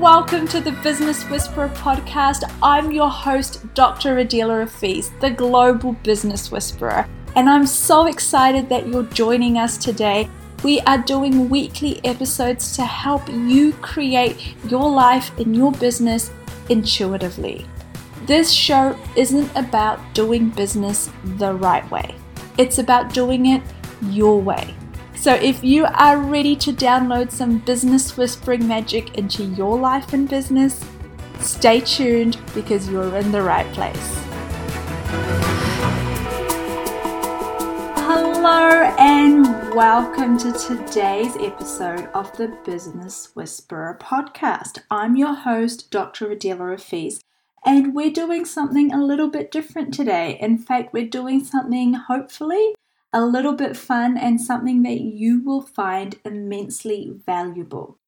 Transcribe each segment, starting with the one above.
welcome to the Business Whisperer podcast. I'm your host, Dr. Adela Hafiz, the Global Business Whisperer, and I'm so excited that you're joining us today. We are doing weekly episodes to help you create your life and your business intuitively. This show isn't about doing business the right way, it's about doing it your way. So, if you are ready to download some business whispering magic into your life and business, stay tuned because you're in the right place. Hello, and welcome to today's episode of the Business Whisperer podcast. I'm your host, Dr. Adela Hafiz, and we're doing something a little bit different today. In fact, we're doing something hopefully a little bit fun, and something that you will find immensely valuable.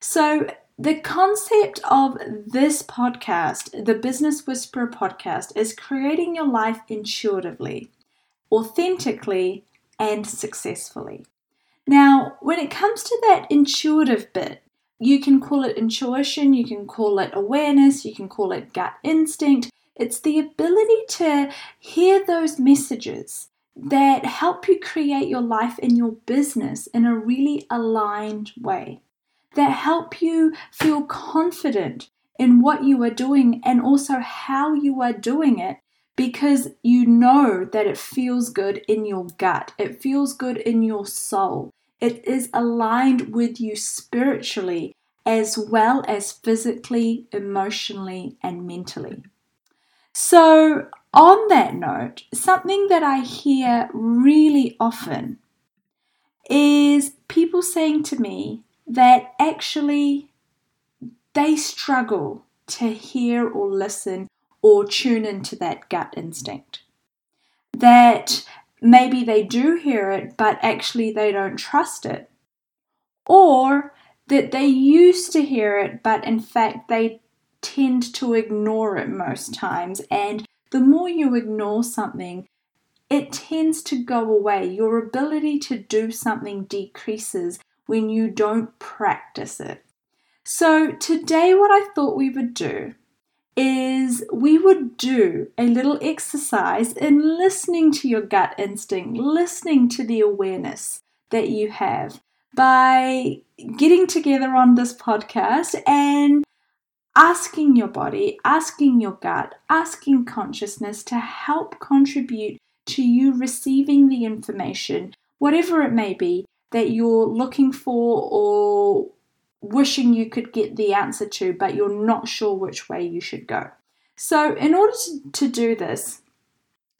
So, the concept of this podcast, the Business Whisperer podcast, is creating your life intuitively, authentically, and successfully. Now, when it comes to that intuitive bit, you can call it intuition, you can call it awareness, you can call it gut instinct. It's the ability to hear those messages that help you create your life and your business in a really aligned way, that help you feel confident in what you are doing and also how you are doing it because you know that it feels good in your gut, it feels good in your soul, it is aligned with you spiritually as well as physically, emotionally, and mentally. So, on that note, something that I hear really often is people saying to me that actually they struggle to hear or listen or tune into that gut instinct. That maybe they do hear it, but actually they don't trust it. Or that they used to hear it, but in fact they tend to ignore it most times. And the more you ignore something, it tends to go away. Your ability to do something decreases when you don't practice it. So, today, what I thought we would do is we would do a little exercise in listening to your gut instinct, listening to the awareness that you have by getting together on this podcast and asking your body, asking your gut, asking consciousness to help contribute to you receiving the information, whatever it may be, that you're looking for or wishing you could get the answer to, but you're not sure which way you should go. So, in order to, do this,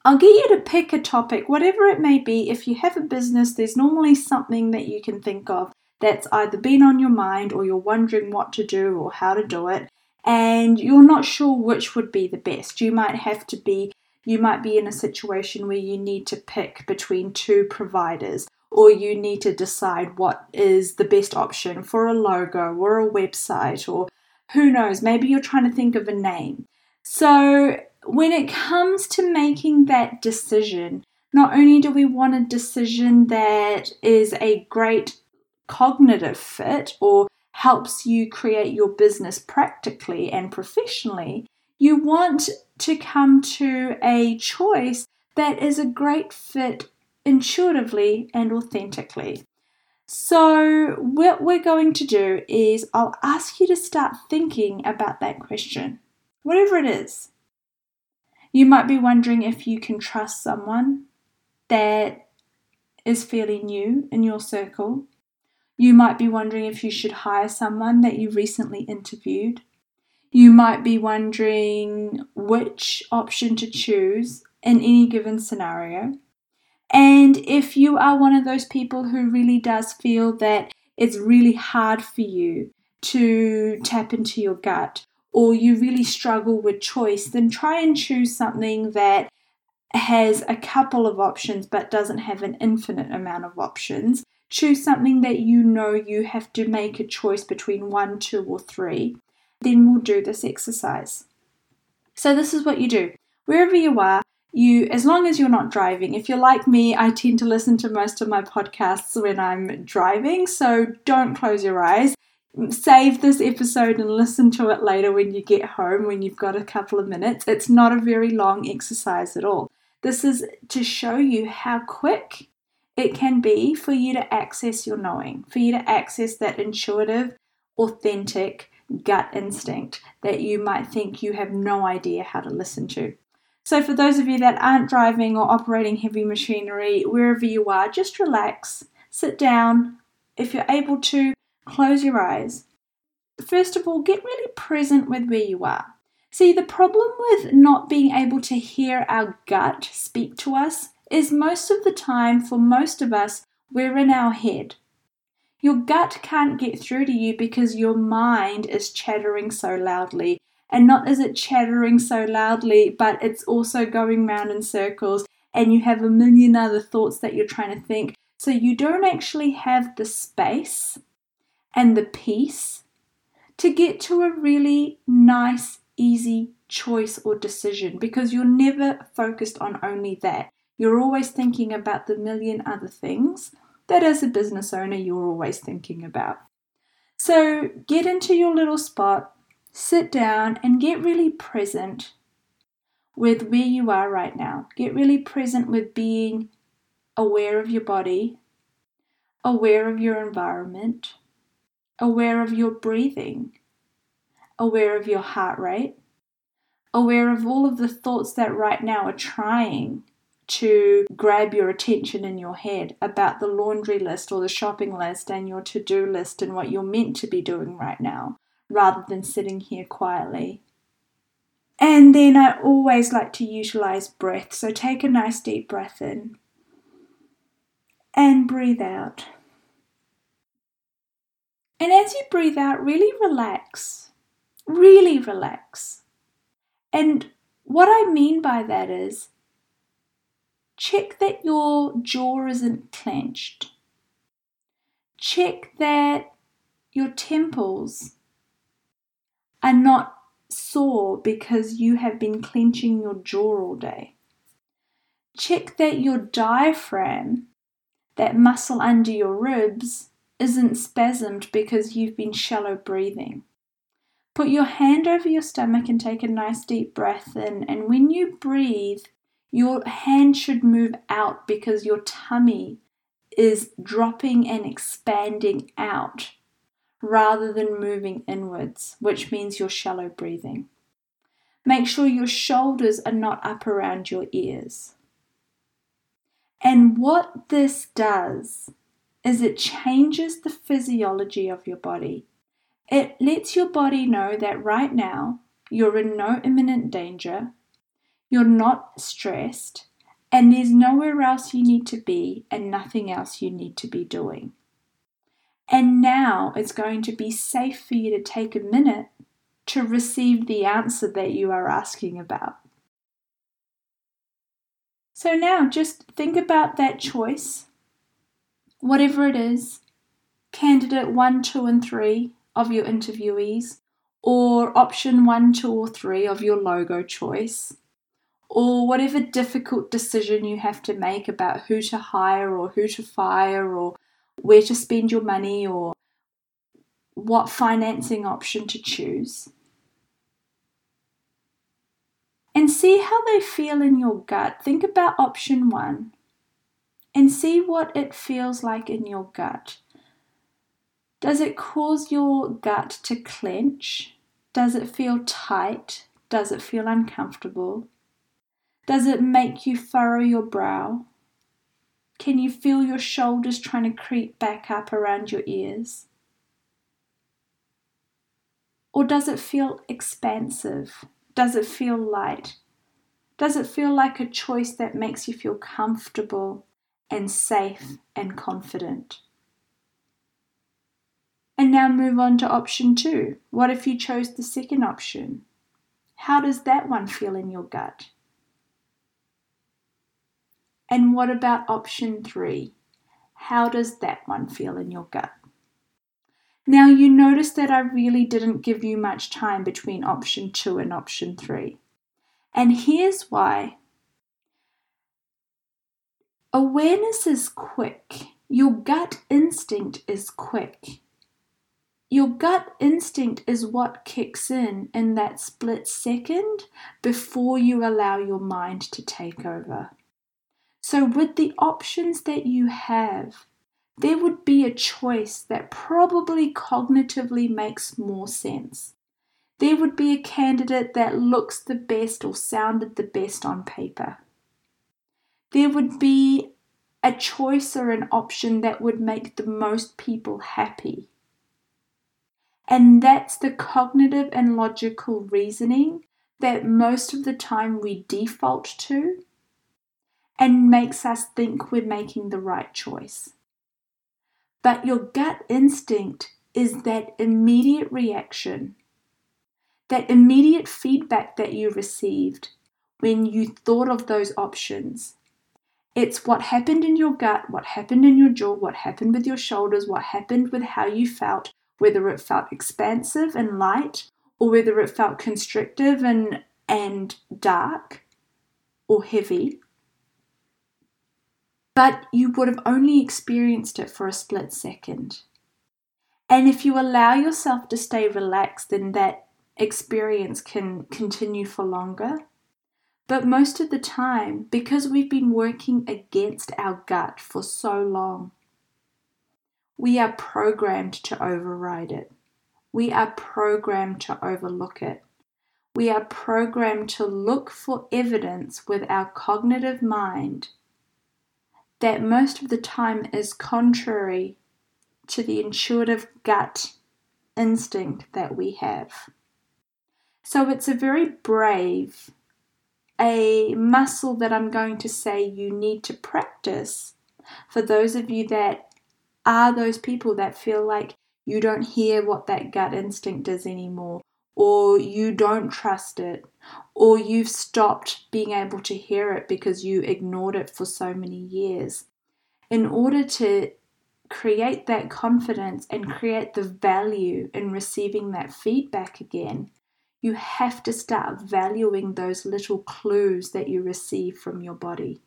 I'll get you to pick a topic, whatever it may be. If you have a business, there's normally something that you can think of that's either been on your mind or you're wondering what to do or how to do it and you're not sure which would be the best. You might have to be you might be in a situation where you need to pick between two providers or you need to decide what is the best option for a logo or a website or who knows, maybe you're trying to think of a name. So, when it comes to making that decision, not only do we want a decision that is a great cognitive fit or helps you create your business practically and professionally, you want to come to a choice that is a great fit intuitively and authentically. So, what we're going to do is I'll ask you to start thinking about that question, whatever it is. You might be wondering if you can trust someone that is fairly new in your circle you might be wondering if you should hire someone that you recently interviewed. You might be wondering which option to choose in any given scenario. And if you are one of those people who really does feel that it's really hard for you to tap into your gut, or you really struggle with choice, then try and choose something that has a couple of options but doesn't have an infinite amount of options choose something that you know you have to make a choice between one, two, or three, then we'll do this exercise. So, this is what you do. Wherever you are, you as long as you're not driving if you're like me i tend to listen to most of my podcasts when i'm driving so don't close your eyes save this episode and listen to it later when you get home, when you've got a couple of minutes. It's not a very long exercise at all. This is to show you how quick it can be for you to access your knowing, for you to access that intuitive, authentic gut instinct that you might think you have no idea how to listen to. So, for those of you that aren't driving or operating heavy machinery, wherever you are, just relax, sit down. If you're able to, close your eyes. First of all, get really present with where you are. See, the problem with not being able to hear our gut speak to us is most of the time, for most of us, we're in our head. Your gut can't get through to you because your mind is chattering so loudly. And not is it chattering so loudly, but it's also going round in circles, and you have a million other thoughts that you're trying to think. So you don't actually have the space and the peace to get to a really nice, easy choice or decision because you're never focused on only that. You're always thinking about the million other things that as a business owner you're always thinking about. So get into your little spot, sit down, and get really present with where you are right now. Get really present with being aware of your body, aware of your environment, aware of your breathing, aware of your heart rate, aware of all of the thoughts that right now are trying to grab your attention in your head about the laundry list or the shopping list and your to do list and what you're meant to be doing right now, rather than sitting here quietly. And then I always like to utilize breath. So take a nice deep breath in and breathe out. And as you breathe out, really relax. Really relax. And what I mean by that is check that your jaw isn't clenched. Check that your temples are not sore because you have been clenching your jaw all day. Check that your diaphragm, that muscle under your ribs, isn't spasmed because you've been shallow breathing. Put your hand over your stomach and take a nice deep breath in. And when you breathe, your hand should move out because your tummy is dropping and expanding out rather than moving inwards, which means you're shallow breathing. Make sure your shoulders are not up around your ears. And what this does is it changes the physiology of your body. It lets your body know that right now you're in no imminent danger, you're not stressed, and there's nowhere else you need to be and nothing else you need to be doing. And now it's going to be safe for you to take a minute to receive the answer that you are asking about. So now just think about that choice, whatever it is candidate one, two, and three of your interviewees, or option one, two, or three of your logo choice or whatever difficult decision you have to make about who to hire or who to fire or where to spend your money or what financing option to choose. And see how they feel in your gut. Think about option one and see what it feels like in your gut. Does it cause your gut to clench? Does it feel tight? Does it feel uncomfortable? Does it make you furrow your brow? Can you feel your shoulders trying to creep back up around your ears? Or does it feel expansive? Does it feel light? Does it feel like a choice that makes you feel comfortable and safe and confident? And now move on to option two. What if you chose the second option? How does that one feel in your gut? And what about option three? How does that one feel in your gut? Now, you notice that I really didn't give you much time between option two and option three. And here's why awareness is quick, your gut instinct is quick. your gut instinct is what kicks in in that split second before you allow your mind to take over. So, with the options that you have, there would be a choice that probably cognitively makes more sense. There would be a candidate that looks the best or sounded the best on paper. There would be a choice or an option that would make the most people happy. And that's the cognitive and logical reasoning that most of the time we default to and makes us think we're making the right choice. But your gut instinct is that immediate reaction, that immediate feedback that you received when you thought of those options. It's what happened in your gut, what happened in your jaw, what happened with your shoulders, what happened with how you felt, whether it felt expansive and light or whether it felt constrictive and, and dark or heavy. But you would have only experienced it for a split second. And if you allow yourself to stay relaxed, then that experience can continue for longer. But most of the time, because we've been working against our gut for so long, we are programmed to override it. We are programmed to overlook it. We are programmed to look for evidence with our cognitive mind that most of the time is contrary to the intuitive gut instinct that we have. So it's a very brave, a muscle that I'm going to say you need to practice for those of you that are those people that feel like you don't hear what that gut instinct is anymore, or you don't trust it, or you've stopped being able to hear it because you ignored it for so many years. In order to create that confidence and create the value in receiving that feedback again, you have to start valuing those little clues that you receive from your body.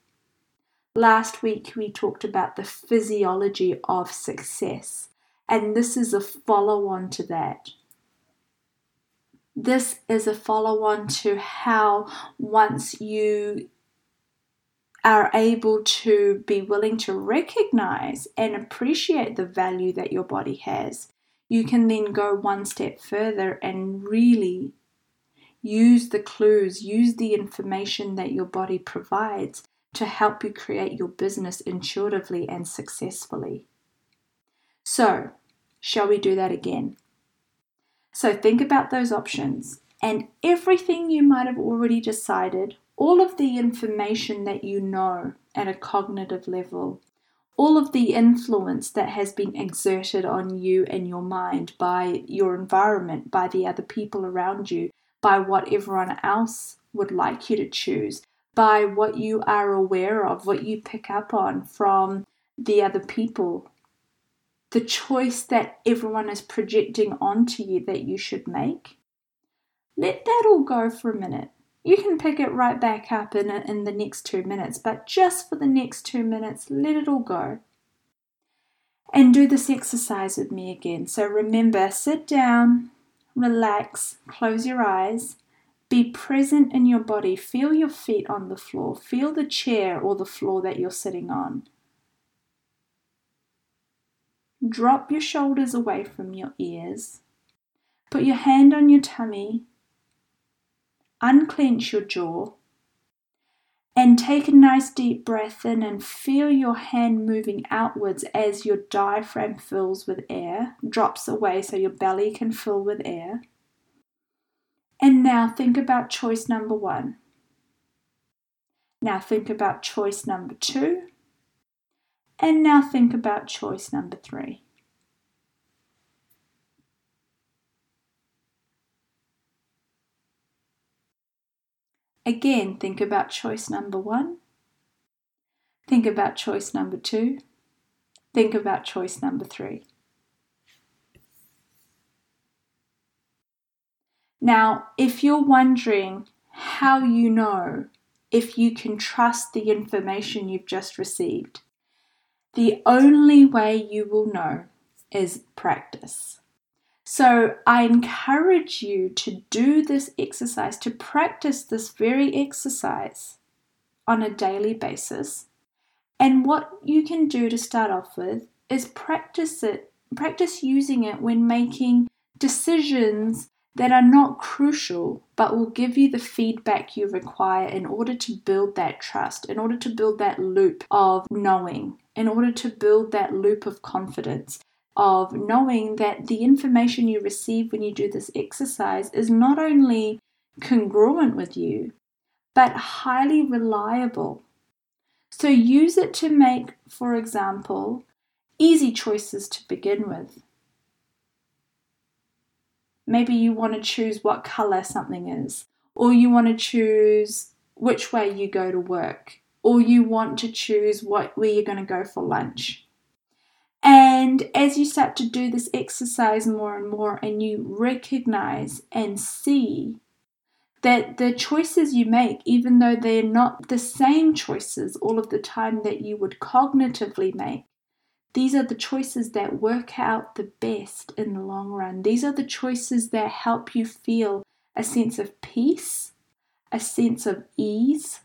Last week, we talked about the physiology of success, and this is a follow on to that. This is a follow on to how once you are able to be willing to recognize and appreciate the value that your body has, you can then go one step further and really use the clues, use the information that your body provides to help you create your business intuitively and successfully. So, shall we do that again? So, think about those options and everything you might have already decided, all of the information that you know at a cognitive level, all of the influence that has been exerted on you and your mind by your environment, by the other people around you, by what everyone else would like you to choose, by what you are aware of, what you pick up on from the other people. The choice that everyone is projecting onto you that you should make. Let that all go for a minute. You can pick it right back up in, in the next two minutes, but just for the next two minutes, let it all go. And do this exercise with me again. So remember, sit down, relax, close your eyes, be present in your body. Feel your feet on the floor. Feel the chair or the floor that you're sitting on. Drop your shoulders away from your ears. Put your hand on your tummy. Unclench your jaw. And take a nice deep breath in and feel your hand moving outwards as your diaphragm fills with air, drops away so your belly can fill with air. And now think about choice number one. Now think about choice number two. And now think about choice number three. Again, think about choice number one. Think about choice number two. Think about choice number three. Now, if you're wondering how you know if you can trust the information you've just received, the only way you will know is practice. So I encourage you to do this exercise, to practice this very exercise on a daily basis. And what you can do to start off with is practice it, practice using it when making decisions that are not crucial but will give you the feedback you require in order to build that trust, in order to build that loop of knowing, in order to build that loop of confidence, of knowing that the information you receive when you do this exercise is not only congruent with you, but highly reliable. So use it to make, for example, easy choices to begin with. Maybe you want to choose what color something is, or you want to choose which way you go to work, or you want to choose what where you're going to go for lunch. And as you start to do this exercise more and more, and you recognize and see that the choices you make, even though they're not the same choices all of the time that you would cognitively make, these are the choices that work out the best in the long run. These are the choices that help you feel a sense of peace, a sense of ease,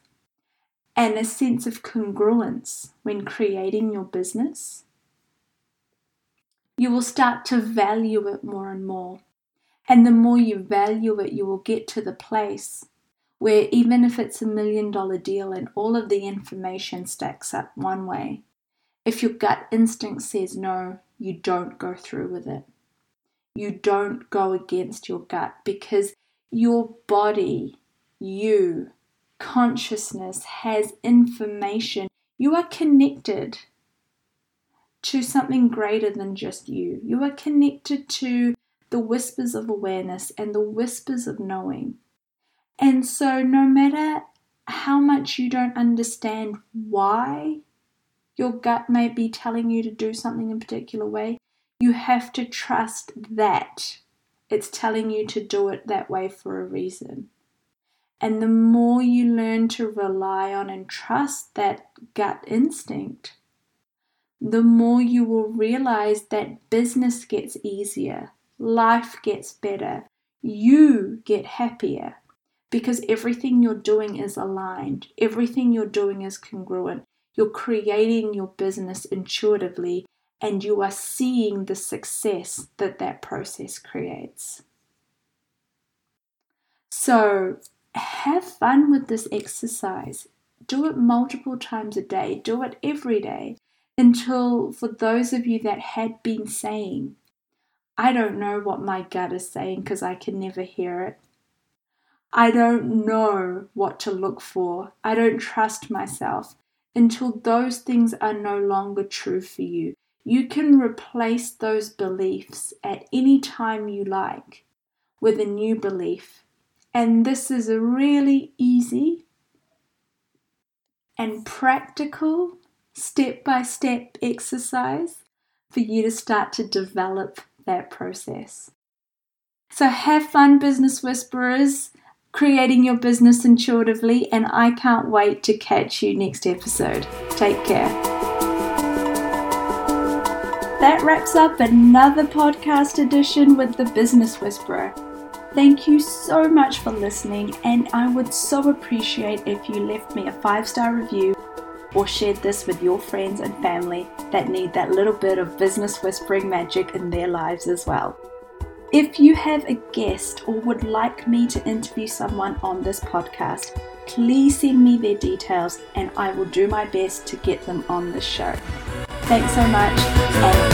and a sense of congruence when creating your business. You will start to value it more and more. And the more you value it, you will get to the place where even if it's a million dollar deal and all of the information stacks up one way, if your gut instinct says no, you don't go through with it. You don't go against your gut because your body, you, consciousness has information. You are connected to something greater than just you. You are connected to the whispers of awareness and the whispers of knowing. And so, no matter how much you don't understand why your gut may be telling you to do something in a particular way, you have to trust that it's telling you to do it that way for a reason. And the more you learn to rely on and trust that gut instinct, the more you will realize that business gets easier, life gets better, you get happier because everything you're doing is aligned, everything you're doing is congruent, you're creating your business intuitively and you are seeing the success that that process creates. So, have fun with this exercise. Do it multiple times a day, do it every day until, for those of you that had been saying, I don't know what my gut is saying because I can never hear it. I don't know what to look for. I don't trust myself until those things are no longer true for you. You can replace those beliefs at any time you like with a new belief. And this is a really easy and practical step by step exercise for you to start to develop that process. So, have fun, business whisperers creating your business intuitively, and I can't wait to catch you next episode. Take care. That wraps up another podcast edition with the Business Whisperer. Thank you so much for listening, and I would so appreciate if you left me a five star review or shared this with your friends and family that need that little bit of business whispering magic in their lives as well. If you have a guest or would like me to interview someone on this podcast, please send me their details and I will do my best to get them on the show. Thanks so much